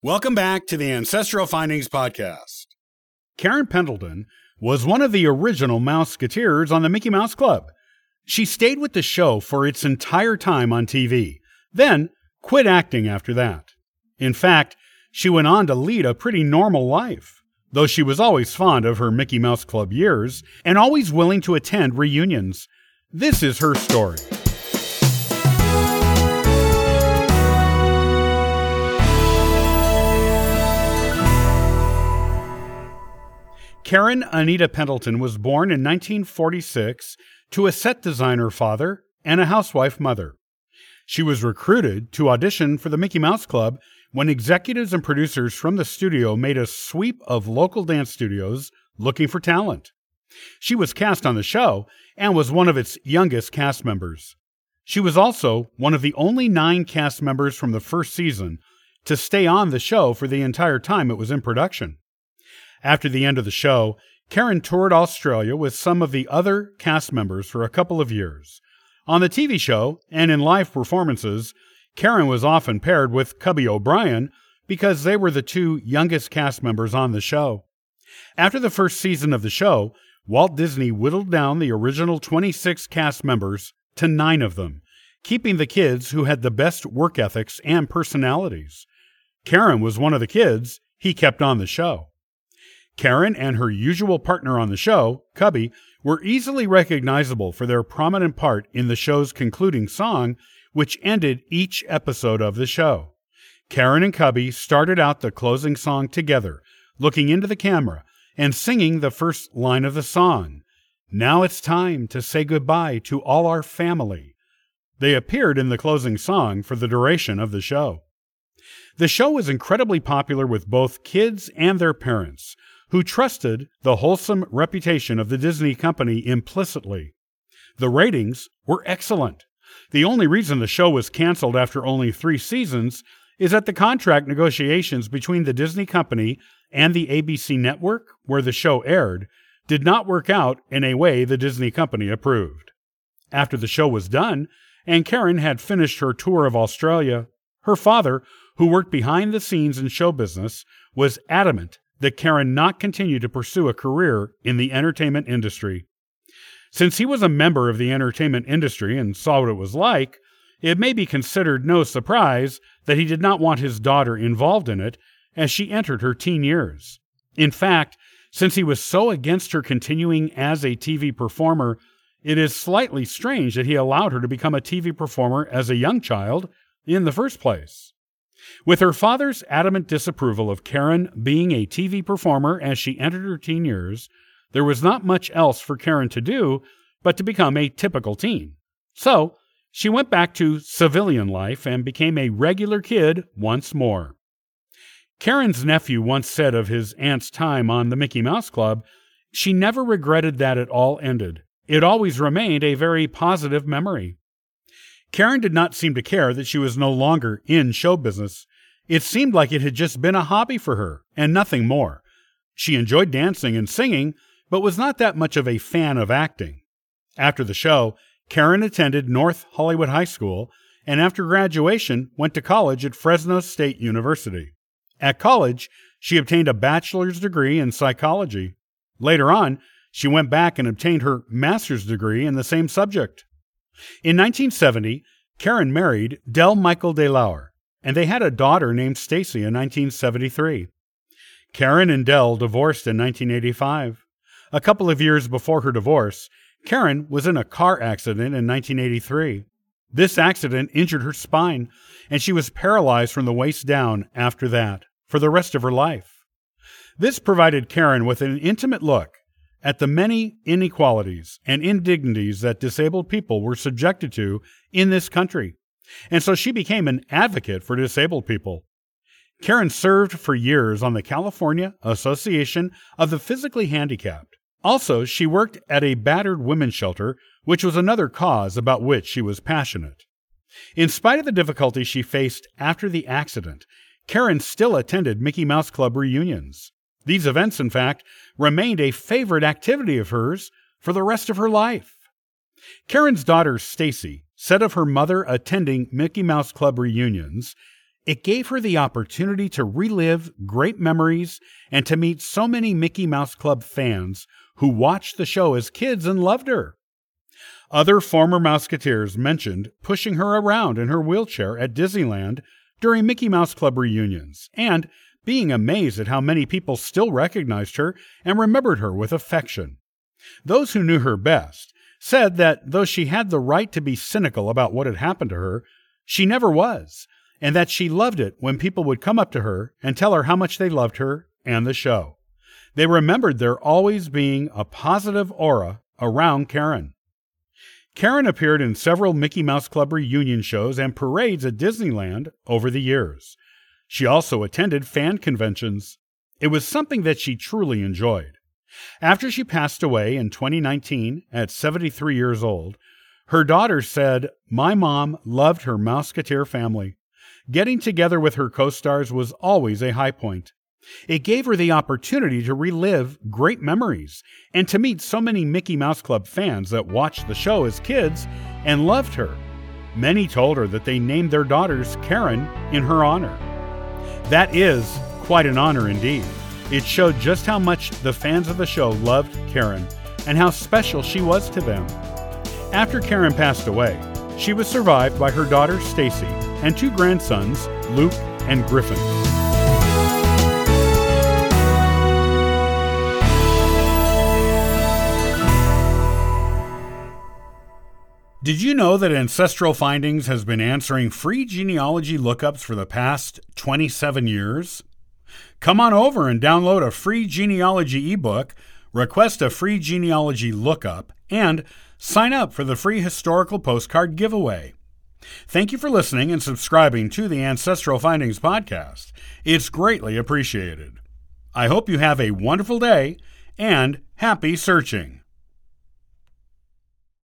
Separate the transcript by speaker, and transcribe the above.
Speaker 1: Welcome back to the Ancestral Findings Podcast. Karen Pendleton was one of the original Mouseketeers on the Mickey Mouse Club. She stayed with the show for its entire time on TV, then quit acting after that. In fact, she went on to lead a pretty normal life, though she was always fond of her Mickey Mouse Club years and always willing to attend reunions. This is her story. Karen Anita Pendleton was born in 1946 to a set designer father and a housewife mother. She was recruited to audition for the Mickey Mouse Club when executives and producers from the studio made a sweep of local dance studios looking for talent. She was cast on the show and was one of its youngest cast members. She was also one of the only nine cast members from the first season to stay on the show for the entire time it was in production. After the end of the show, Karen toured Australia with some of the other cast members for a couple of years. On the TV show and in live performances, Karen was often paired with Cubby O'Brien because they were the two youngest cast members on the show. After the first season of the show, Walt Disney whittled down the original 26 cast members to nine of them, keeping the kids who had the best work ethics and personalities. Karen was one of the kids he kept on the show. Karen and her usual partner on the show, Cubby, were easily recognizable for their prominent part in the show's concluding song, which ended each episode of the show. Karen and Cubby started out the closing song together, looking into the camera and singing the first line of the song. Now it's time to say goodbye to all our family. They appeared in the closing song for the duration of the show. The show was incredibly popular with both kids and their parents, who trusted the wholesome reputation of the Disney company implicitly. The ratings were excellent. The only reason the show was canceled after only three seasons is that the contract negotiations between the Disney company and the ABC network, where the show aired, did not work out in a way the Disney company approved. After the show was done, and Karen had finished her tour of Australia, her father, who worked behind the scenes in show business, was adamant that Karen not continue to pursue a career in the entertainment industry. Since he was a member of the entertainment industry and saw what it was like, it may be considered no surprise that he did not want his daughter involved in it as she entered her teen years. In fact, since he was so against her continuing as a TV performer, it is slightly strange that he allowed her to become a TV performer as a young child in the first place. With her father's adamant disapproval of Karen being a TV performer as she entered her teen years, there was not much else for Karen to do but to become a typical teen. So, she went back to civilian life and became a regular kid once more. Karen's nephew once said of his aunt's time on the Mickey Mouse Club, she never regretted that it all ended. It always remained a very positive memory. Karen did not seem to care that she was no longer in show business. It seemed like it had just been a hobby for her, and nothing more. She enjoyed dancing and singing, but was not that much of a fan of acting. After the show, Karen attended North Hollywood High School and after graduation went to college at Fresno State University. At college, she obtained a bachelor's degree in psychology. Later on, she went back and obtained her master's degree in the same subject. In 1970, Karen married Del Michael De DeLauer, and they had a daughter named Stacy in 1973. Karen and Dell divorced in 1985. A couple of years before her divorce, Karen was in a car accident in 1983. This accident injured her spine, and she was paralyzed from the waist down after that for the rest of her life. This provided Karen with an intimate look at the many inequalities and indignities that disabled people were subjected to in this country. And so she became an advocate for disabled people. Karen served for years on the California Association of the Physically Handicapped. Also, she worked at a battered women's shelter, which was another cause about which she was passionate. In spite of the difficulties she faced after the accident, Karen still attended Mickey Mouse Club reunions. These events, in fact, remained a favorite activity of hers for the rest of her life. Karen's daughter, Stacy, said of her mother attending Mickey Mouse Club reunions, It gave her the opportunity to relive great memories and to meet so many Mickey Mouse Club fans who watched the show as kids and loved her. Other former Mouseketeers mentioned pushing her around in her wheelchair at Disneyland during Mickey Mouse Club reunions and being amazed at how many people still recognized her and remembered her with affection. Those who knew her best said that though she had the right to be cynical about what had happened to her, she never was, and that she loved it when people would come up to her and tell her how much they loved her and the show. They remembered there always being a positive aura around Karen. Karen appeared in several Mickey Mouse Club reunion shows and parades at Disneyland over the years. She also attended fan conventions. It was something that she truly enjoyed. After she passed away in 2019 at 73 years old, her daughter said, My mom loved her Mouseketeer family. Getting together with her co stars was always a high point. It gave her the opportunity to relive great memories and to meet so many Mickey Mouse Club fans that watched the show as kids and loved her. Many told her that they named their daughters Karen in her honor. That is quite an honor indeed. It showed just how much the fans of the show loved Karen and how special she was to them. After Karen passed away, she was survived by her daughter Stacy and two grandsons, Luke and Griffin. Did you know that Ancestral Findings has been answering free genealogy lookups for the past 27 years? Come on over and download a free genealogy ebook, request a free genealogy lookup, and sign up for the free historical postcard giveaway. Thank you for listening and subscribing to the Ancestral Findings podcast. It's greatly appreciated. I hope you have a wonderful day and happy searching.